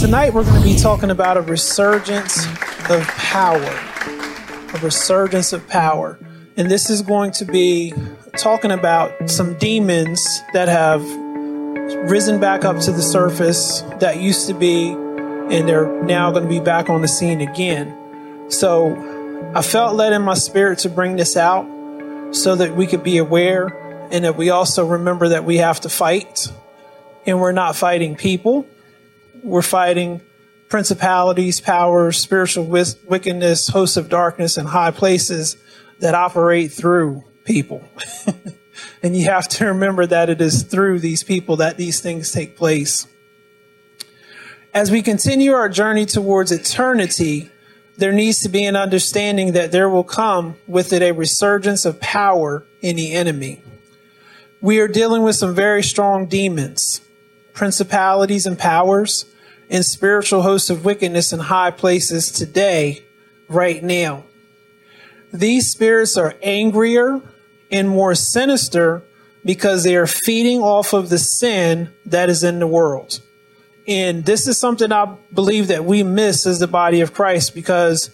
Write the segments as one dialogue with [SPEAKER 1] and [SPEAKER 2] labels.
[SPEAKER 1] tonight we're going to be talking about a resurgence of power. A resurgence of power. And this is going to be talking about some demons that have risen back up to the surface that used to be, and they're now going to be back on the scene again. So I felt led in my spirit to bring this out so that we could be aware and that we also remember that we have to fight. And we're not fighting people, we're fighting principalities, powers, spiritual wickedness, hosts of darkness, and high places that operate through people. and you have to remember that it is through these people that these things take place. As we continue our journey towards eternity, there needs to be an understanding that there will come with it a resurgence of power in the enemy. We are dealing with some very strong demons, principalities and powers, and spiritual hosts of wickedness in high places today, right now. These spirits are angrier and more sinister because they are feeding off of the sin that is in the world. And this is something I believe that we miss as the body of Christ because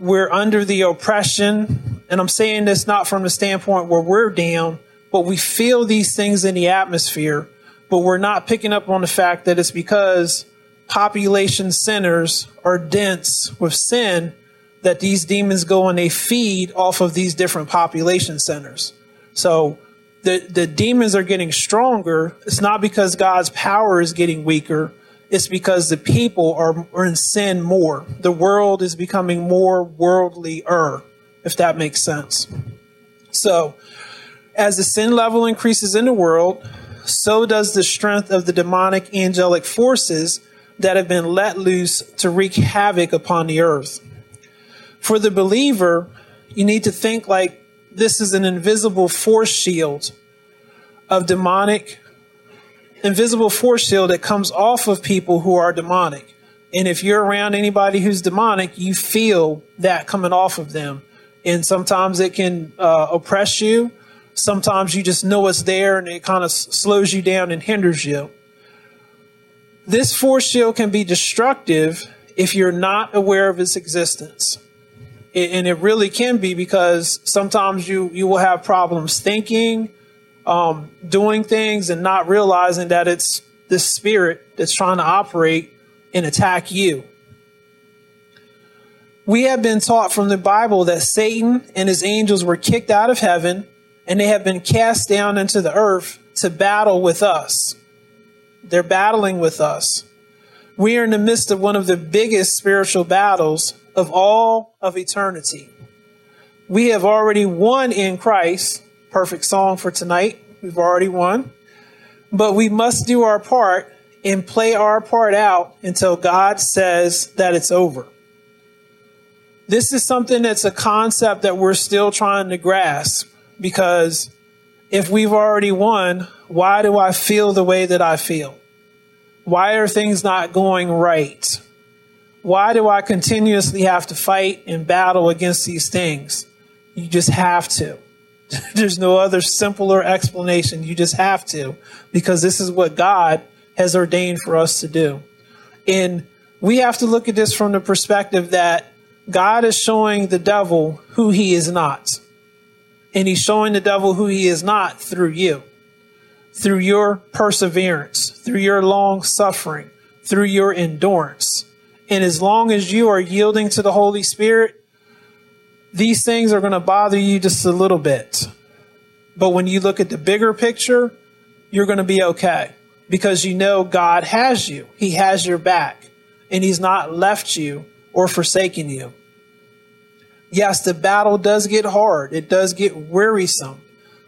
[SPEAKER 1] we're under the oppression. And I'm saying this not from the standpoint where we're down, but we feel these things in the atmosphere, but we're not picking up on the fact that it's because population centers are dense with sin that these demons go and they feed off of these different population centers. So the, the demons are getting stronger. It's not because God's power is getting weaker. It's because the people are, are in sin more. The world is becoming more worldly-er, if that makes sense. So as the sin level increases in the world, so does the strength of the demonic angelic forces that have been let loose to wreak havoc upon the earth. For the believer, you need to think like this is an invisible force shield of demonic, invisible force shield that comes off of people who are demonic. And if you're around anybody who's demonic, you feel that coming off of them. And sometimes it can uh, oppress you. Sometimes you just know it's there and it kind of slows you down and hinders you. This force shield can be destructive if you're not aware of its existence. And it really can be because sometimes you, you will have problems thinking, um, doing things, and not realizing that it's this spirit that's trying to operate and attack you. We have been taught from the Bible that Satan and his angels were kicked out of heaven and they have been cast down into the earth to battle with us. They're battling with us. We are in the midst of one of the biggest spiritual battles of all of eternity. We have already won in Christ. Perfect song for tonight. We've already won. But we must do our part and play our part out until God says that it's over. This is something that's a concept that we're still trying to grasp because if we've already won, why do I feel the way that I feel? Why are things not going right? Why do I continuously have to fight and battle against these things? You just have to. There's no other simpler explanation. You just have to because this is what God has ordained for us to do. And we have to look at this from the perspective that God is showing the devil who he is not. And he's showing the devil who he is not through you, through your perseverance, through your long suffering, through your endurance. And as long as you are yielding to the Holy Spirit, these things are going to bother you just a little bit. But when you look at the bigger picture, you're going to be okay because you know God has you. He has your back and he's not left you or forsaken you yes, the battle does get hard. It does get wearisome.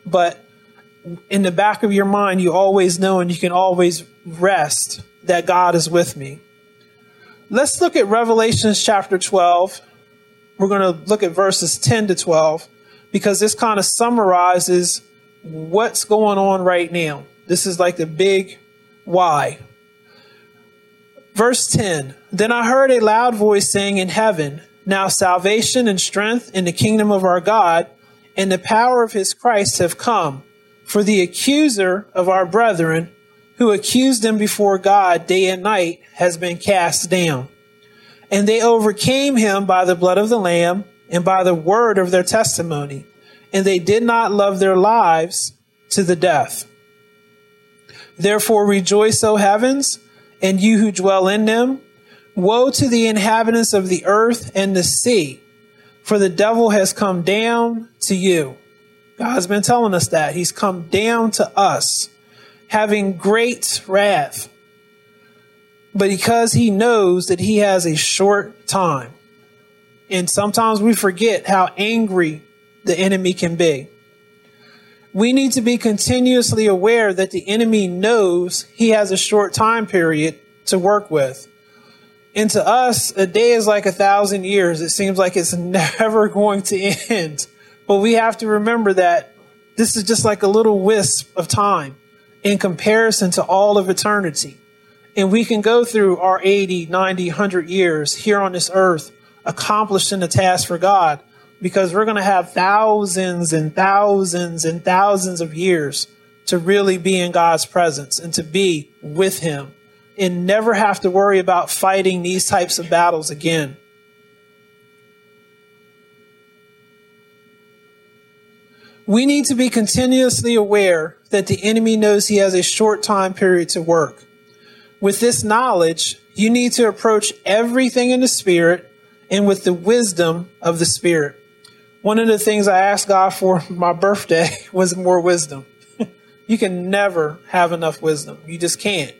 [SPEAKER 1] But in the back of your mind, you always know and you can always rest that God is with me. Let's look at Revelations chapter 12. We're going to look at verses 10 to 12 because this kind of summarizes what's going on right now. This is like the big why. Verse 10 Then I heard a loud voice saying in heaven, now salvation and strength in the kingdom of our God and the power of his Christ have come. For the accuser of our brethren, who accused them before God day and night has been cast down. And they overcame him by the blood of the Lamb and by the word of their testimony. And they did not love their lives to the death. Therefore rejoice, O heavens, and you who dwell in them. Woe to the inhabitants of the earth and the sea, for the devil has come down to you. God's been telling us that. He's come down to us, having great wrath. But because he knows that he has a short time, and sometimes we forget how angry the enemy can be. We need to be continuously aware that the enemy knows he has a short time period to work with. And to us, a day is like a thousand years. It seems like it's never going to end. But we have to remember that this is just like a little wisp of time in comparison to all of eternity. And we can go through our 80, 90, 100 years here on this earth accomplishing the task for God because we're going to have thousands and thousands and thousands of years to really be in God's presence and to be with Him and never have to worry about fighting these types of battles again. We need to be continuously aware that the enemy knows he has a short time period to work. With this knowledge, you need to approach everything in the Spirit and with the wisdom of the Spirit. One of the things I asked God for my birthday was more wisdom. you can never have enough wisdom. You just can't.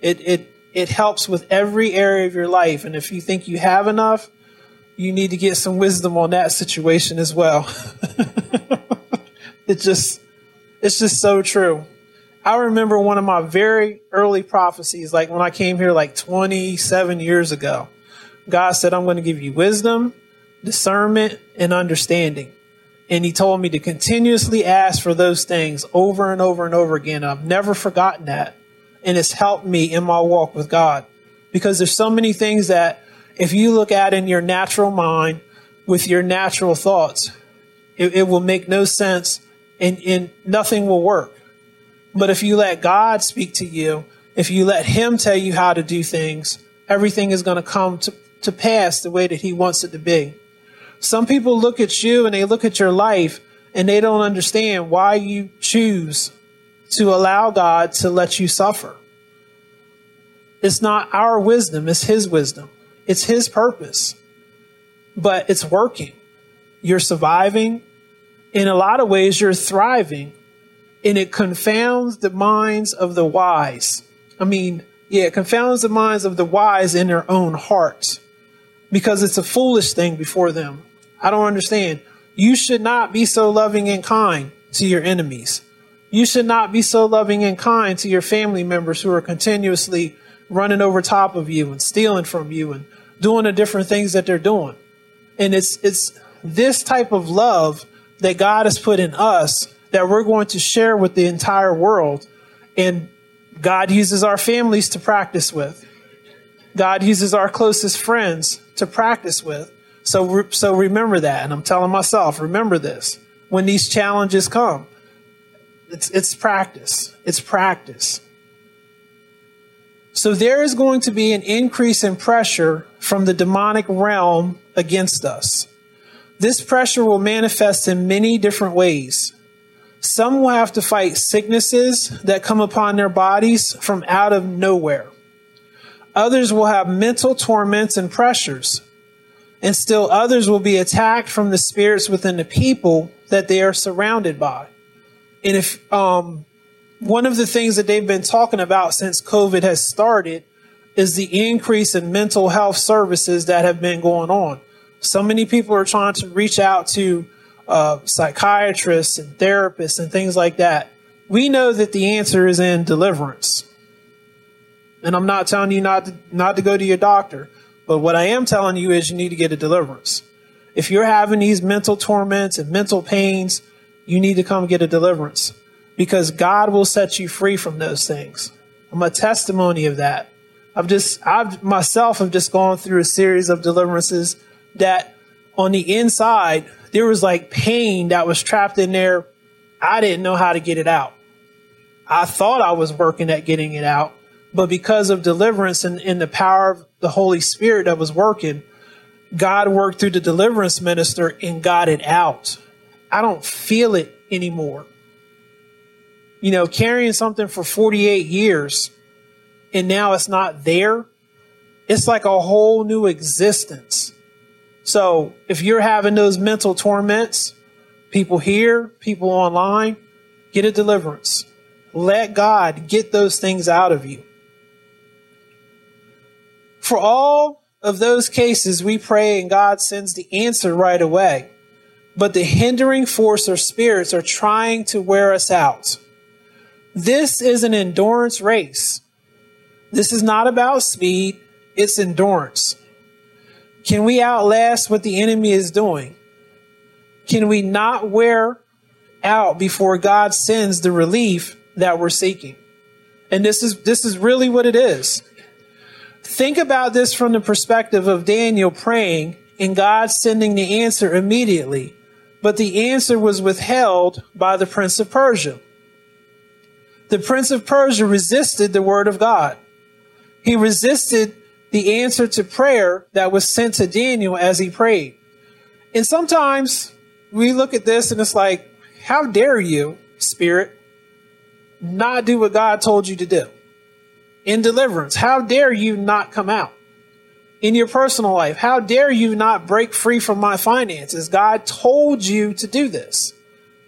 [SPEAKER 1] It, it, it helps with every area of your life. And if you think you have enough, you need to get some wisdom on that situation as well. It just, it's just so true. I remember one of my very early prophecies, like when I came here like 27 years ago. God said, I'm going to give you wisdom, discernment, and understanding. And he told me to continuously ask for those things over and over and over again. I've never forgotten that. And it's helped me in my walk with God because there's so many things that if you look at in your natural mind with your natural thoughts, it, it will make no sense and, and nothing will work. But if you let God speak to you, if you let Him tell you how to do things, everything is going to come to, to pass the way that He wants it to be. Some people look at you and they look at your life and they don't understand why you choose to allow God to let you suffer. It's not our wisdom, it's His wisdom. It's His purpose. But it's working. You're surviving in a lot of ways, you're thriving and it confounds the minds of the wise. I mean, yeah, it confounds the minds of the wise in their own hearts because it's a foolish thing before them. I don't understand. You should not be so loving and kind to your enemies. You should not be so loving and kind to your family members who are continuously running over top of you and stealing from you and doing the different things that they're doing. And it's, it's this type of love that God has put in us that we're going to share with the entire world. And God uses our families to practice with. God uses our closest friends to practice with. So, so remember that. And I'm telling myself, remember this when these challenges come. It's, it's practice. It's practice. So there is going to be an increase in pressure from the demonic realm against us. This pressure will manifest in many different ways. Some will have to fight sicknesses that come upon their bodies from out of nowhere. Others will have mental torments and pressures. And still others will be attacked from the spirits within the people that they are surrounded by. And if, um, one of the things that they've been talking about since COVID has started is the increase in mental health services that have been going on. So many people are trying to reach out to uh, psychiatrists and therapists and things like that. We know that the answer is in deliverance. And I'm not telling you not to, not to go to your doctor, but what I am telling you is you need to get a deliverance. If you're having these mental torments and mental pains, you need to come get a deliverance because God will set you free from those things. I'm a testimony of that. I've just, I've myself have just gone through a series of deliverances that on the inside, there was like pain that was trapped in there. I didn't know how to get it out. I thought I was working at getting it out, but because of deliverance and, and the power of the Holy Spirit that was working, God worked through the deliverance minister and got it out. I don't feel it anymore. You know, carrying something for 48 years and now it's not there. It's like a whole new existence. So if you're having those mental torments, people here, people online, get a deliverance. Let God get those things out of you. For all of those cases, we pray and God sends the answer right away. But the hindering force or spirits are trying to wear us out. This is an endurance race. This is not about speed, it's endurance. Can we outlast what the enemy is doing? Can we not wear out before God sends the relief that we're seeking? And this is this is really what it is. Think about this from the perspective of Daniel praying and God sending the answer immediately, but the answer was withheld by the prince of Persia. The prince of Persia resisted the word of God. He resisted the answer to prayer that was sent to Daniel as he prayed. And sometimes we look at this and it's like, how dare you, spirit, not do what God told you to do? In deliverance, how dare you not come out? In your personal life, how dare you not break free from my finances? God told you to do this.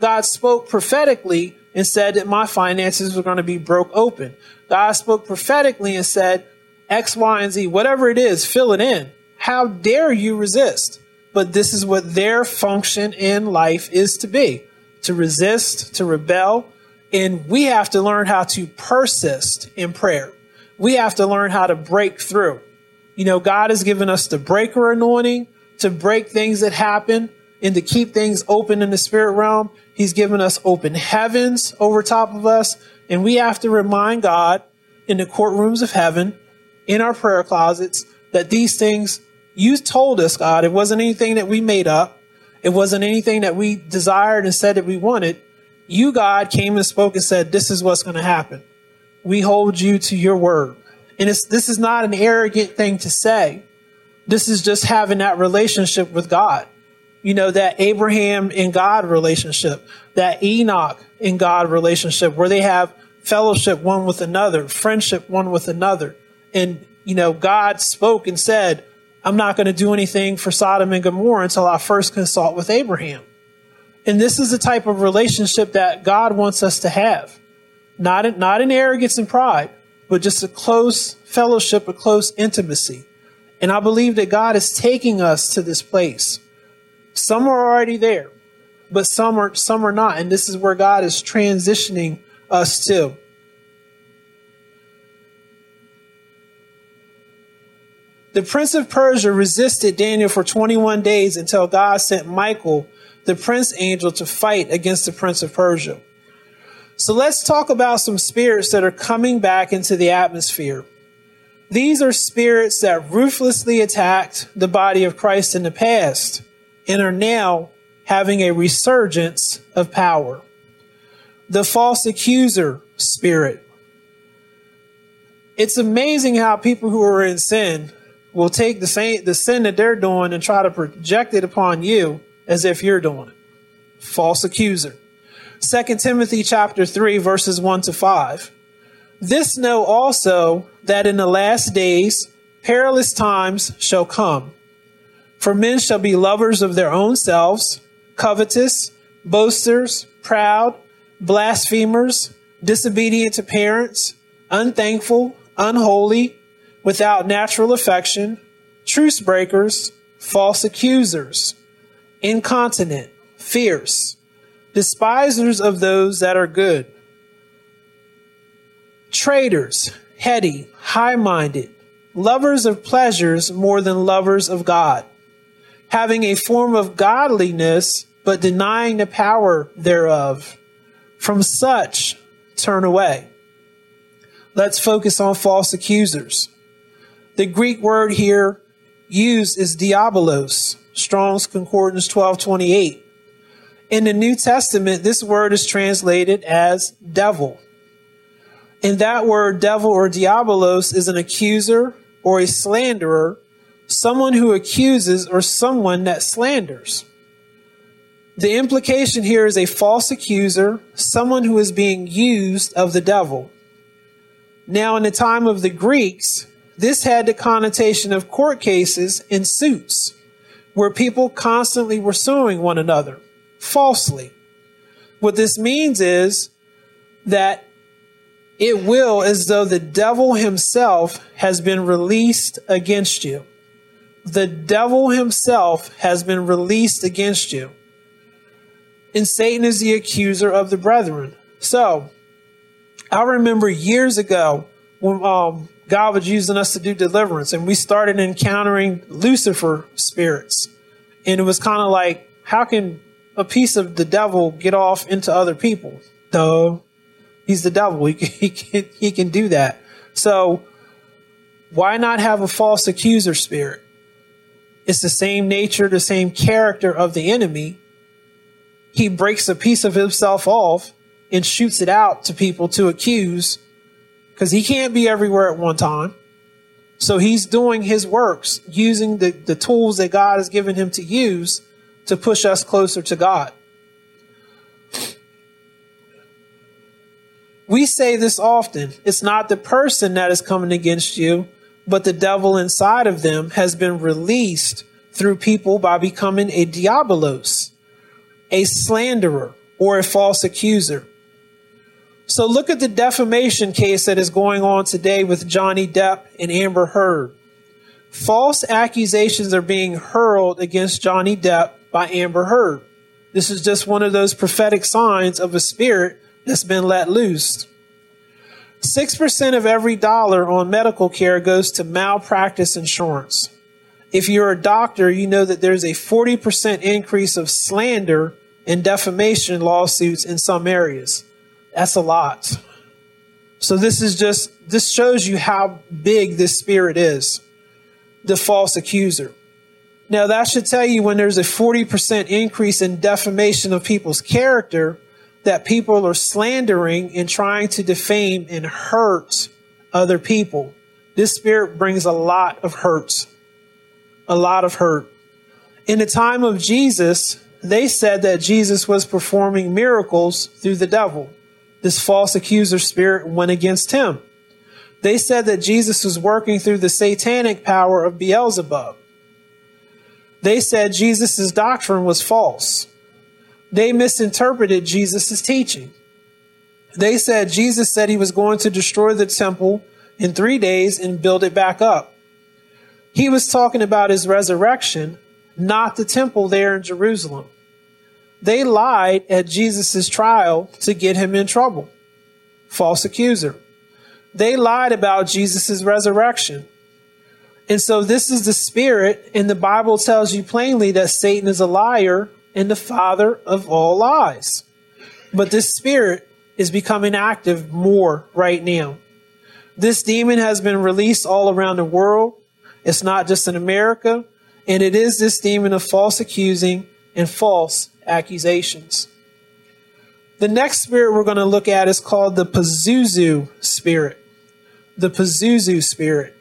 [SPEAKER 1] God spoke prophetically and said that my finances were going to be broke open. God spoke prophetically and said, X, Y, and Z, whatever it is, fill it in. How dare you resist? But this is what their function in life is to be to resist, to rebel. And we have to learn how to persist in prayer. We have to learn how to break through. You know, God has given us the breaker anointing to break things that happen and to keep things open in the spirit realm. He's given us open heavens over top of us. And we have to remind God in the courtrooms of heaven, in our prayer closets, that these things you told us, God. It wasn't anything that we made up. It wasn't anything that we desired and said that we wanted. You, God, came and spoke and said, this is what's going to happen. We hold you to your word. And this is not an arrogant thing to say. This is just having that relationship with God. You know, that Abraham and God relationship, that Enoch and God relationship where they have fellowship one with another, friendship one with another. And, you know, God spoke and said, I'm not going to do anything for Sodom and Gomorrah until I first consult with Abraham. And this is the type of relationship that God wants us to have. Not in, not in arrogance and pride, but just a close fellowship, a close intimacy. And I believe that God is taking us to this place. Some are already there, but some are, some are not. And this is where God is transitioning us to. The prince of Persia resisted Daniel for 21 days until God sent Michael, the prince angel, to fight against the prince of Persia. So let's talk about some spirits that are coming back into the atmosphere. These are spirits that ruthlessly attacked the body of Christ in the past and are now having a resurgence of power. The false accuser spirit. It's amazing how people who are in sin will take the same the sin that they're doing and try to project it upon you as if you're doing it. False accuser. 2 Timothy chapter 3 verses 1 to 5. This know also that in the last days perilous times shall come. For men shall be lovers of their own selves, covetous, boasters, proud, blasphemers, disobedient to parents, unthankful, unholy, without natural affection, truce breakers, false accusers, incontinent, fierce, despisers of those that are good, traitors, heady, high minded, lovers of pleasures more than lovers of God, having a form of godliness, but denying the power thereof. From such, turn away. Let's focus on false accusers. The Greek word here used is diabolos, Strong's Concordance 1228. In the New Testament, this word is translated as devil. And that word devil or diabolos is an accuser or a slanderer, someone who accuses or someone that slanders. The implication here is a false accuser, someone who is being used of the devil. Now, in the time of the Greeks, this had the connotation of court cases and suits where people constantly were suing one another falsely. What this means is that it will as though the devil himself has been released against you. The devil himself has been released against you. And Satan is the accuser of the brethren. So, I remember years ago when um, God was using us to do deliverance and we started encountering Lucifer spirits. And it was kind of like, how can a piece of the devil get off into other people? Duh. He's the devil. He can, he can, he can do that. So why not have a false accuser spirit? It's the same nature, the same character of the enemy. He breaks a piece of himself off and shoots it out to people to accuse because he can't be everywhere at one time. So he's doing his works using the, the tools that God has given him to use to push us closer to God. We say this often. It's not the person that is coming against you, but the devil inside of them has been released through people by becoming a diabolos, a slanderer, or a false accuser. So look at the defamation case that is going on today with Johnny Depp and Amber Heard. False accusations are being hurled against Johnny Depp by Amber Heard. This is just one of those prophetic signs of a spirit that's been let loose. 6% of every dollar on medical care goes to malpractice insurance. If you're a doctor, you know that there's a 40% increase of slander and defamation lawsuits in some areas. That's a lot. So this is just, this shows you how big this spirit is, the false accuser. Now that should tell you when there's a 40% increase in defamation of people's character, that people are slandering and trying to defame and hurt other people. This spirit brings a lot of hurt. A lot of hurt. In the time of Jesus, they said that Jesus was performing miracles through the devil this false accuser spirit went against him. They said that Jesus was working through the satanic power of Beelzebub. They said Jesus' doctrine was false. They misinterpreted Jesus' teaching. They said Jesus said he was going to destroy the temple in three days and build it back up. He was talking about his resurrection, not the temple there in Jerusalem. They lied at Jesus' trial to get him in trouble. False accuser. They lied about Jesus' resurrection. And so this is the spirit, and the Bible tells you plainly that Satan is a liar and the father of all lies. But this spirit is becoming active more right now. This demon has been released all around the world. It's not just in America. And it is this demon of false accusing and false accusations. The next spirit we're going to look at is called the Pazuzu spirit. The Pazuzu spirit.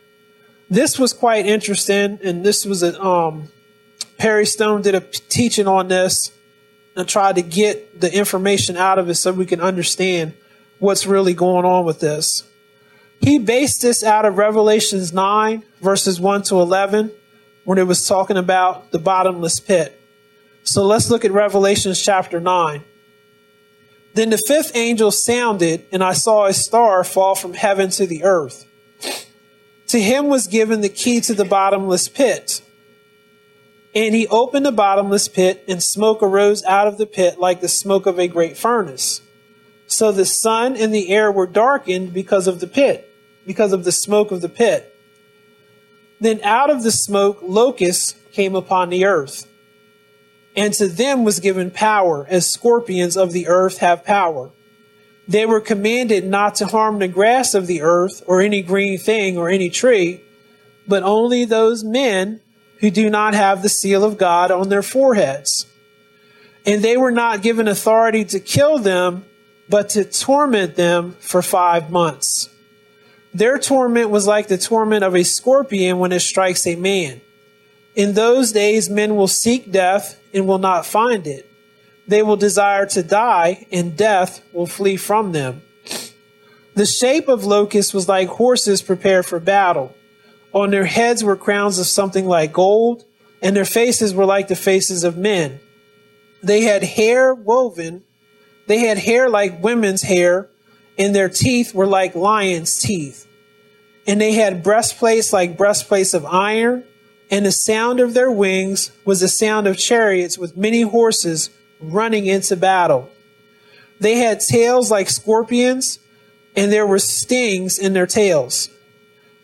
[SPEAKER 1] This was quite interesting, and this was a um, Perry Stone did a teaching on this and tried to get the information out of it so we can understand what's really going on with this. He based this out of Revelations 9, verses 1 to 11, when it was talking about the bottomless pit. So let's look at Revelations chapter 9. Then the fifth angel sounded, and I saw a star fall from heaven to the earth. To him was given the key to the bottomless pit. And he opened the bottomless pit, and smoke arose out of the pit like the smoke of a great furnace. So the sun and the air were darkened because of the pit, because of the smoke of the pit. Then out of the smoke, locusts came upon the earth and to them was given power, as scorpions of the earth have power. They were commanded not to harm the grass of the earth, or any green thing, or any tree, but only those men who do not have the seal of God on their foreheads. And they were not given authority to kill them, but to torment them for five months. Their torment was like the torment of a scorpion when it strikes a man. In those days, men will seek death and will not find it. They will desire to die, and death will flee from them. The shape of locusts was like horses prepared for battle. On their heads were crowns of something like gold, and their faces were like the faces of men. They had hair woven, they had hair like women's hair, and their teeth were like lions' teeth. And they had breastplates like breastplates of iron, and the sound of their wings was the sound of chariots with many horses running into battle. They had tails like scorpions, and there were stings in their tails.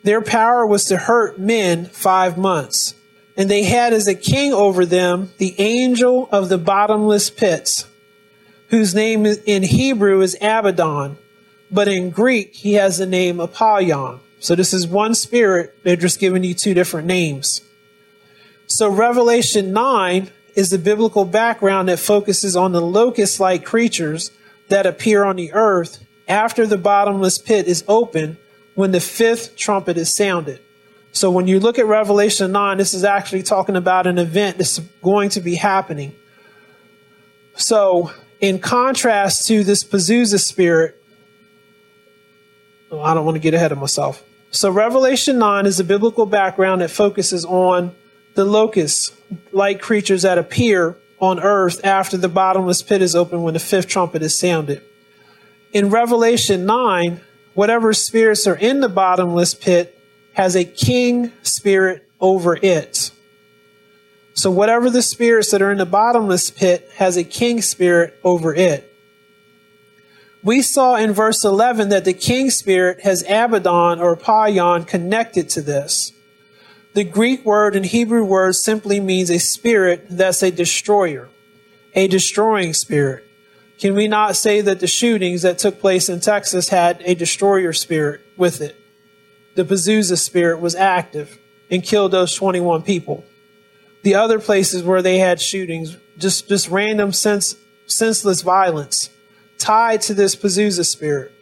[SPEAKER 1] Their power was to hurt men five months. And they had as a king over them the angel of the bottomless pits, whose name in Hebrew is Abaddon, but in Greek he has the name Apollyon. So this is one spirit, they're just giving you two different names. So Revelation 9 is the biblical background that focuses on the locust like creatures that appear on the earth after the bottomless pit is open when the fifth trumpet is sounded. So when you look at Revelation 9, this is actually talking about an event that's going to be happening. So, in contrast to this Pazuzu spirit, oh, I don't want to get ahead of myself. So, Revelation 9 is a biblical background that focuses on the locusts, like creatures that appear on earth after the bottomless pit is opened when the fifth trumpet is sounded. In Revelation 9, whatever spirits are in the bottomless pit has a king spirit over it. So whatever the spirits that are in the bottomless pit has a king spirit over it. We saw in verse 11 that the king spirit has Abaddon or Apollyon connected to this. The Greek word and Hebrew word simply means a spirit that's a destroyer, a destroying spirit. Can we not say that the shootings that took place in Texas had a destroyer spirit with it? The Pazuzu spirit was active and killed those 21 people. The other places where they had shootings, just, just random sense, senseless violence tied to this Pazuzu spirit.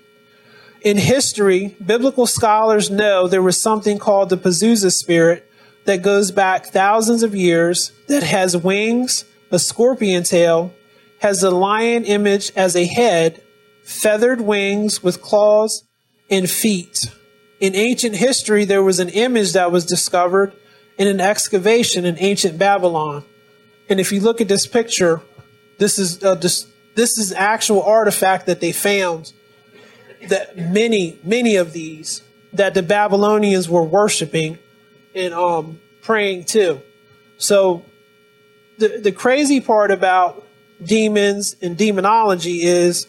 [SPEAKER 1] In history, biblical scholars know there was something called the Pazuzu spirit that goes back thousands of years that has wings, a scorpion tail, has the lion image as a head, feathered wings with claws and feet. In ancient history, there was an image that was discovered in an excavation in ancient Babylon. And if you look at this picture, this is uh, this, this is actual artifact that they found. That many many of these that the Babylonians were worshiping and um, praying to. So the the crazy part about demons and demonology is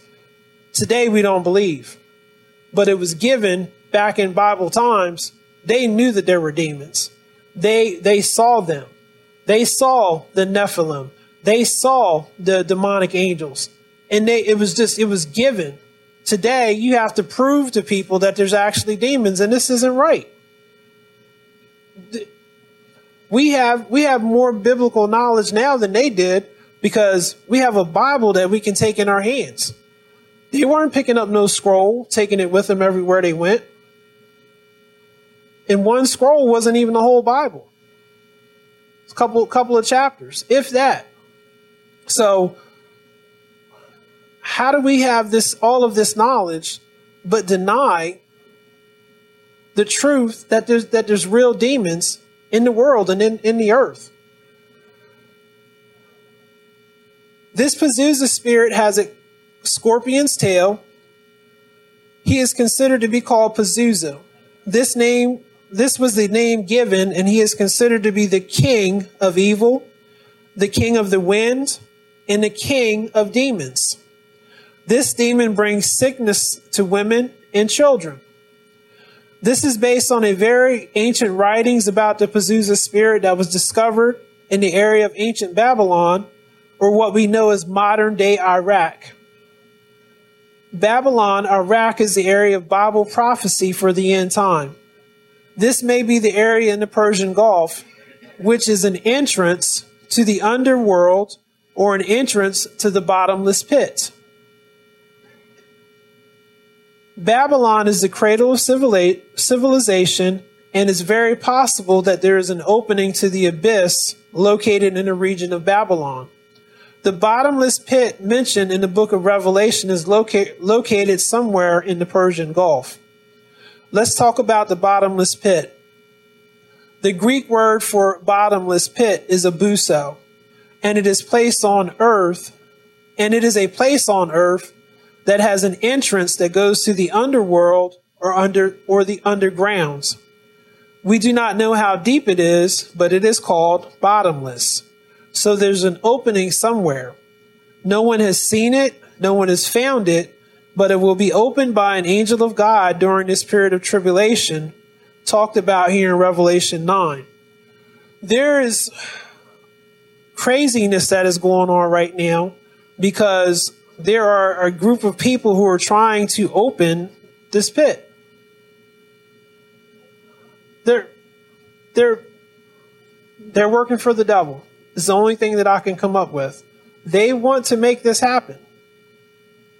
[SPEAKER 1] today we don't believe. But it was given back in Bible times, they knew that there were demons. They they saw them. They saw the Nephilim. They saw the demonic angels. And they it was just it was given. Today you have to prove to people that there's actually demons and this isn't right. We have we have more biblical knowledge now than they did because we have a Bible that we can take in our hands. They weren't picking up no scroll, taking it with them everywhere they went. And one scroll wasn't even the whole Bible. It's a couple couple of chapters, if that. So how do we have this all of this knowledge but deny the truth that there's that there's real demons in the world and in, in the earth? This Pazuzu spirit has a scorpion's tail. He is considered to be called Pazuzu. This name, this was the name given, and he is considered to be the king of evil, the king of the wind, and the king of demons. This demon brings sickness to women and children. This is based on a very ancient writings about the Pazuzu spirit that was discovered in the area of ancient Babylon or what we know as modern day Iraq. Babylon, Iraq is the area of Bible prophecy for the end time. This may be the area in the Persian Gulf, which is an entrance to the underworld or an entrance to the bottomless pit. Babylon is the cradle of civilization, and it's very possible that there is an opening to the abyss located in the region of Babylon. The bottomless pit mentioned in the book of Revelation is loca- located somewhere in the Persian Gulf. Let's talk about the bottomless pit. The Greek word for bottomless pit is abuso, and it is placed on earth, and it is a place on earth that has an entrance that goes to the underworld or under or the undergrounds. We do not know how deep it is, but it is called bottomless. So there's an opening somewhere. No one has seen it, no one has found it, but it will be opened by an angel of God during this period of tribulation, talked about here in Revelation 9. There is craziness that is going on right now because there are a group of people who are trying to open this pit. They're they're they're working for the devil. It's the only thing that I can come up with. They want to make this happen.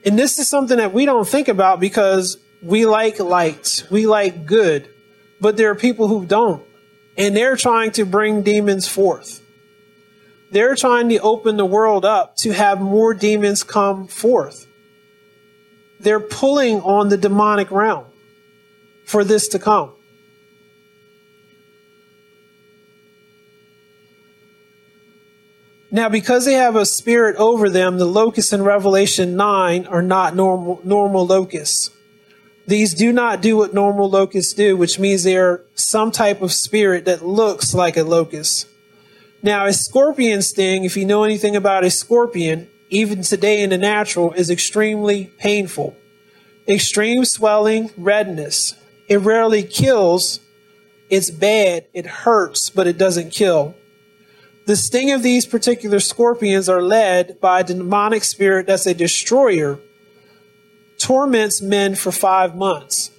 [SPEAKER 1] And this is something that we don't think about because we like light, we like good, but there are people who don't. And they're trying to bring demons forth. They're trying to open the world up to have more demons come forth. They're pulling on the demonic realm for this to come. Now, because they have a spirit over them, the locusts in Revelation 9 are not normal, normal locusts. These do not do what normal locusts do, which means they are some type of spirit that looks like a locust. Now, a scorpion sting, if you know anything about a scorpion, even today in the natural, is extremely painful. Extreme swelling, redness. It rarely kills. It's bad. It hurts, but it doesn't kill. The sting of these particular scorpions are led by a demonic spirit that's a destroyer, torments men for five months.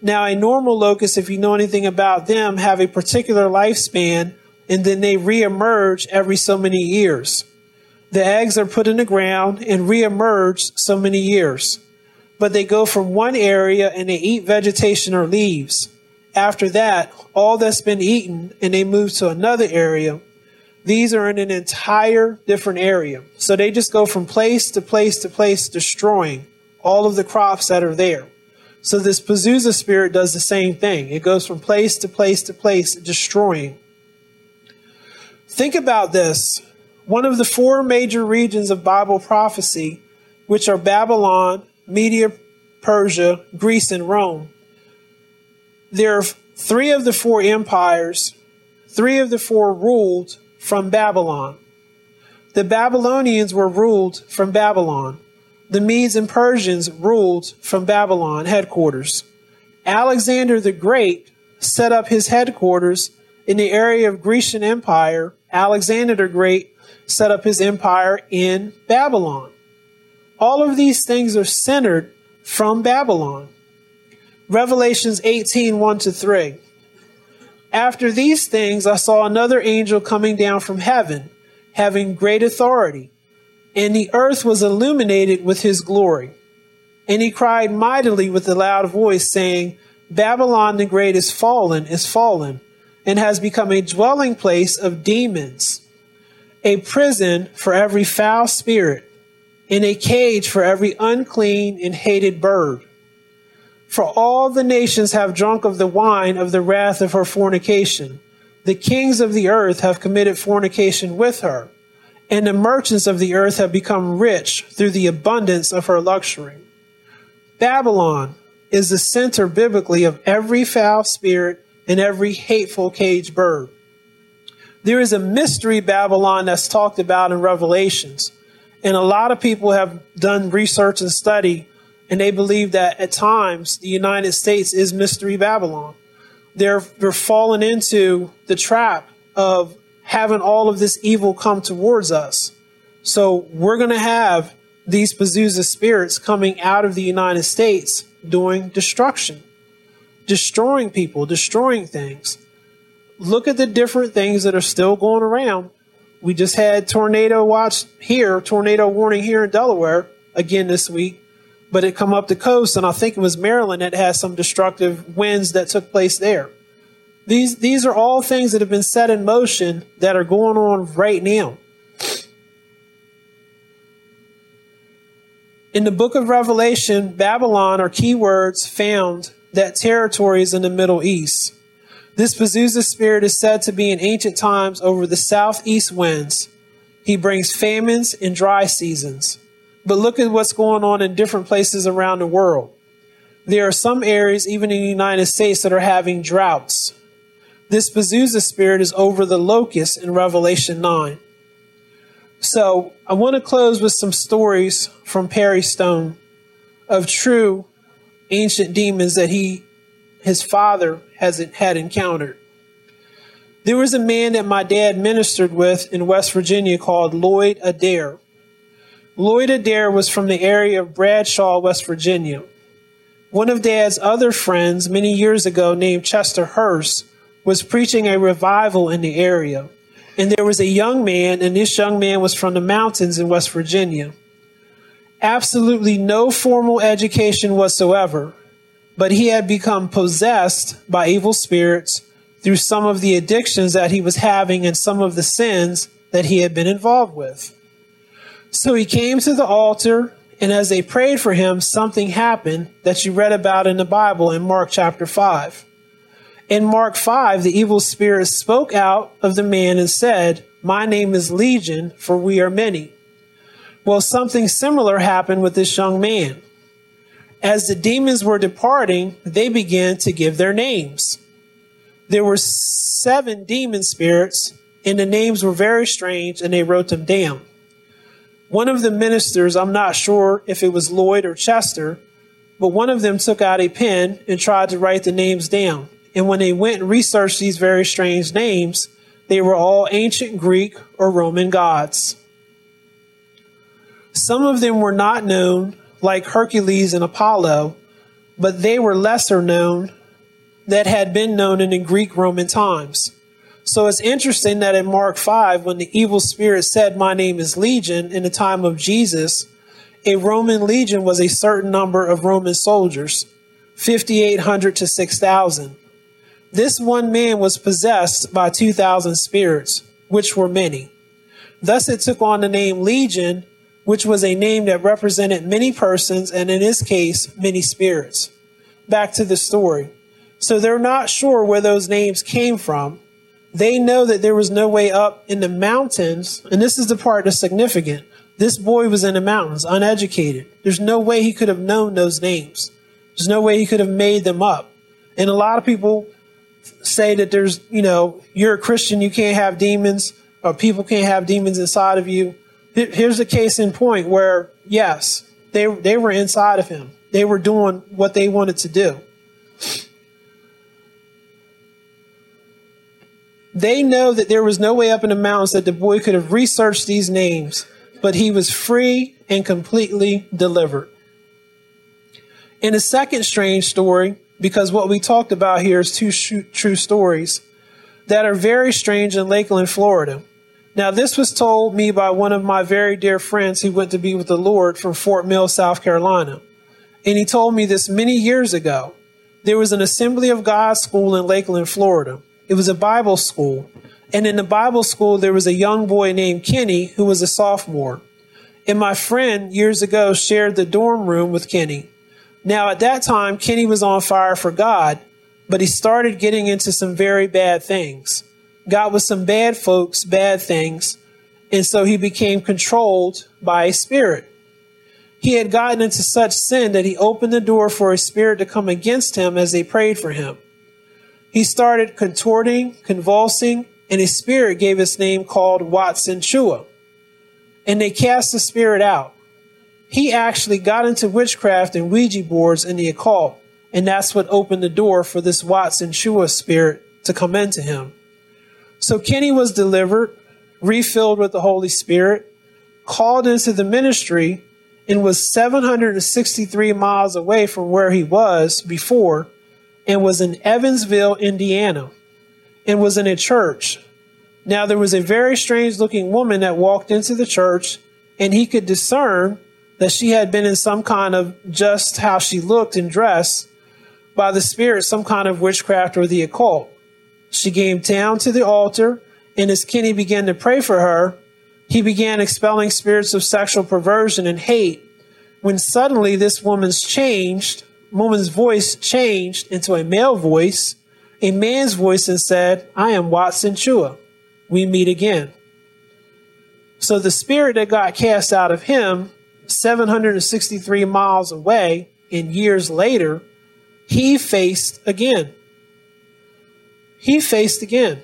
[SPEAKER 1] Now, a normal locust, if you know anything about them, have a particular lifespan and then they reemerge every so many years. The eggs are put in the ground and reemerge so many years. But they go from one area and they eat vegetation or leaves. After that, all that's been eaten and they move to another area these are in an entire different area. So they just go from place to place to place, destroying all of the crops that are there. So this Pazuzu spirit does the same thing. It goes from place to place to place, destroying. Think about this. One of the four major regions of Bible prophecy, which are Babylon, Media, Persia, Greece, and Rome. There are three of the four empires, three of the four ruled from Babylon. The Babylonians were ruled from Babylon. The Medes and Persians ruled from Babylon headquarters. Alexander the Great set up his headquarters in the area of Grecian Empire. Alexander the Great set up his empire in Babylon. All of these things are centered from Babylon. Revelations 18 1 to 3. After these things, I saw another angel coming down from heaven, having great authority, and the earth was illuminated with his glory. And he cried mightily with a loud voice, saying, Babylon the Great is fallen, is fallen, and has become a dwelling place of demons, a prison for every foul spirit, and a cage for every unclean and hated bird. For all the nations have drunk of the wine of the wrath of her fornication. The kings of the earth have committed fornication with her, and the merchants of the earth have become rich through the abundance of her luxury. Babylon is the center biblically of every foul spirit and every hateful caged bird. There is a mystery Babylon that's talked about in Revelations, and a lot of people have done research and study and they believe that at times the United States is Mystery Babylon. They're, they're falling into the trap of having all of this evil come towards us. So we're going to have these Pazuzu spirits coming out of the United States doing destruction, destroying people, destroying things. Look at the different things that are still going around. We just had tornado watch here, tornado warning here in Delaware again this week. but it come up the coast, and I think it was Maryland that had some destructive winds that took place there. These these are all things that have been set in motion that are going on right now. In the book of Revelation, Babylon are keywords found that territories in the Middle East. This Pazuzu spirit is said to be in ancient times over the southeast winds. He brings famines and dry seasons. But look at what's going on in different places around the world. There are some areas, even in the United States, that are having droughts. This Pazuzu spirit is over the locusts in Revelation 9. So I want to close with some stories from Perry Stone of true ancient demons that he, his father, hasn't had encountered. There was a man that my dad ministered with in West Virginia called Lloyd Adair. Lloyd Adair was from the area of Bradshaw, West Virginia. One of Dad's other friends many years ago, named Chester Hurst, was preaching a revival in the area. And there was a young man, and this young man was from the mountains in West Virginia. Absolutely no formal education whatsoever, but he had become possessed by evil spirits through some of the addictions that he was having and some of the sins that he had been involved with. So he came to the altar, and as they prayed for him, something happened that you read about in the Bible in Mark chapter 5. In Mark 5, the evil spirit spoke out of the man and said, My name is Legion, for we are many. Well, something similar happened with this young man. As the demons were departing, they began to give their names. There were seven demon spirits, and the names were very strange, and they wrote them down. One of the ministers, I'm not sure if it was Lloyd or Chester, but one of them took out a pen and tried to write the names down. And when they went and researched these very strange names, they were all ancient Greek or Roman gods. Some of them were not known, like Hercules and Apollo, but they were lesser known that had been known in the Greek Roman times. So it's interesting that in Mark 5, when the evil spirit said, My name is Legion, in the time of Jesus, a Roman legion was a certain number of Roman soldiers, 5,800 to 6,000. This one man was possessed by 2,000 spirits, which were many. Thus it took on the name Legion, which was a name that represented many persons and in this case, many spirits. Back to the story. So they're not sure where those names came from. They know that there was no way up in the mountains, and this is the part that's significant. This boy was in the mountains, uneducated. There's no way he could have known those names. There's no way he could have made them up. And a lot of people say that there's, you know, you're a Christian, you can't have demons, or people can't have demons inside of you. Here's a case in point where, yes, they, they were inside of him. They were doing what they wanted to do. They know that there was no way up in the mountains that the boy could have researched these names, but he was free and completely delivered. In a second strange story, because what we talked about here is two true stories that are very strange in Lakeland, Florida. Now, this was told me by one of my very dear friends who went to be with the Lord from Fort Mill, South Carolina. And he told me this many years ago. There was an Assembly of God school in Lakeland, Florida. It was a Bible school. And in the Bible school, there was a young boy named Kenny who was a sophomore. And my friend years ago shared the dorm room with Kenny. Now, at that time, Kenny was on fire for God, but he started getting into some very bad things. Got with some bad folks, bad things, and so he became controlled by a spirit. He had gotten into such sin that he opened the door for a spirit to come against him as they prayed for him. He started contorting, convulsing, and his spirit gave his name called Watson Chua. And they cast the spirit out he actually got into witchcraft and Ouija boards in the occult, and that's what opened the door for this Watson Chua spirit to come into him. So Kenny was delivered, refilled with the Holy Spirit, called into the ministry, and was 763 miles away from where he was before, and was in Evansville, Indiana, and was in a church. Now there was a very strange looking woman that walked into the church, and he could discern that she had been in some kind of just how she looked and dressed by the spirit, some kind of witchcraft or the occult. She came down to the altar, and as Kenny began to pray for her, he began expelling spirits of sexual perversion and hate. When suddenly this woman's changed, woman's voice changed into a male voice, a man's voice, and said, I am Watson Chua. We meet again. So the spirit that got cast out of him 763 miles away and years later, he faced again. He faced again.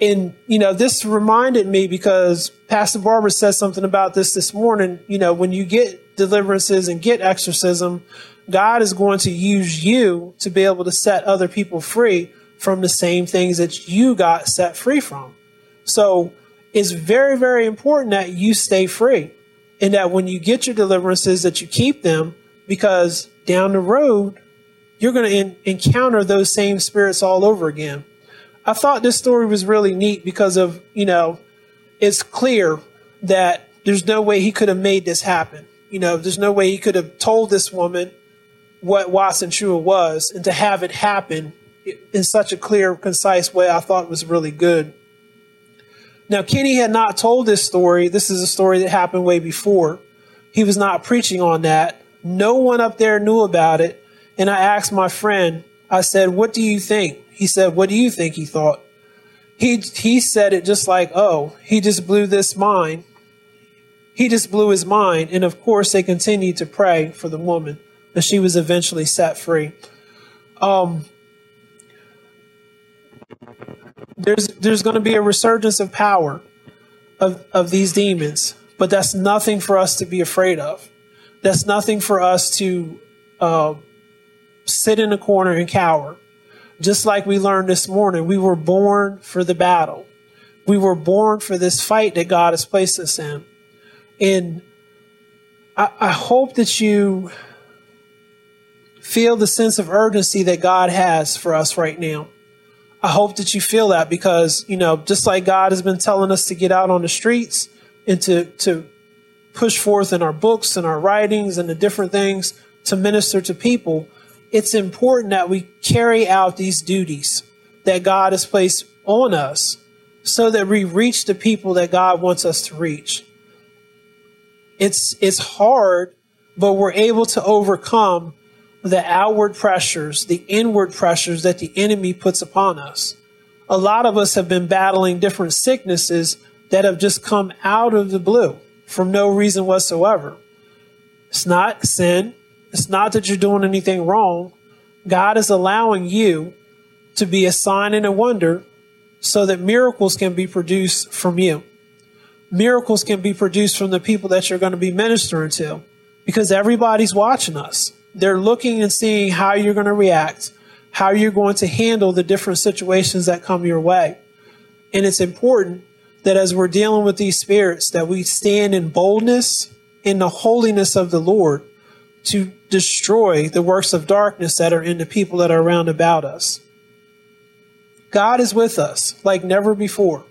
[SPEAKER 1] And, you know, this reminded me because Pastor Barbara said something about this this morning. You know, when you get deliverances and get exorcism, God is going to use you to be able to set other people free from the same things that you got set free from. So it's very, very important that you stay free and that when you get your deliverances that you keep them because down the road, you're going to encounter those same spirits all over again. I thought this story was really neat because of, you know, it's clear that there's no way he could have made this happen. You know, there's no way he could have told this woman what Watson Chua was and to have it happen in such a clear, concise way, I thought was really good. Now, Kenny had not told this story. This is a story that happened way before. He was not preaching on that. No one up there knew about it. And I asked my friend, I said, What do you think? He said, What do you think he thought? He, he said it just like, Oh, he just blew this mind. He just blew his mind. And of course, they continued to pray for the woman, and she was eventually set free. Um, there's there's going to be a resurgence of power of, of these demons, but that's nothing for us to be afraid of. That's nothing for us to uh, sit in a corner and cower. Just like we learned this morning, we were born for the battle. We were born for this fight that God has placed us in. And I, I hope that you feel the sense of urgency that God has for us right now. I hope that you feel that because, you know, just like God has been telling us to get out on the streets and to, to push forth in our books and our writings and the different things to minister to people, it's important that we carry out these duties that God has placed on us so that we reach the people that God wants us to reach. It's, it's hard, but we're able to overcome the outward pressures, the inward pressures that the enemy puts upon us. A lot of us have been battling different sicknesses that have just come out of the blue for no reason whatsoever. It's not sin. It's not that you're doing anything wrong. God is allowing you to be a sign and a wonder so that miracles can be produced from you. Miracles can be produced from the people that you're going to be ministering to because everybody's watching us. They're looking and seeing how you're going to react, how you're going to handle the different situations that come your way. And it's important that as we're dealing with these spirits, that we stand in boldness in the holiness of the Lord to destroy the works of darkness that are in the people that are around about us. God is with us like never before.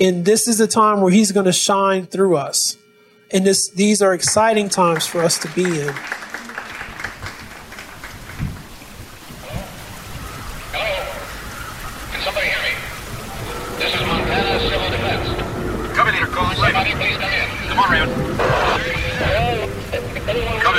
[SPEAKER 1] And this is the time where He's going to shine through us. And this, these are exciting times for us to be in.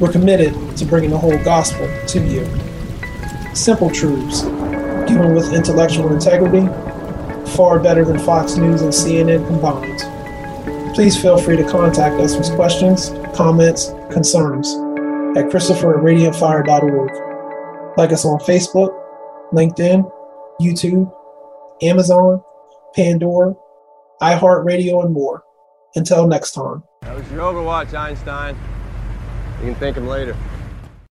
[SPEAKER 1] We're committed to bringing the whole gospel to you. Simple truths, given with intellectual integrity, far better than Fox News and CNN combined. Please feel free to contact us with questions, comments, concerns at Christopher at radiantfire.org. Like us on Facebook, LinkedIn, YouTube, Amazon, Pandora, iHeartRadio, and more. Until next time.
[SPEAKER 2] That was your Overwatch, Einstein. You can thank him later.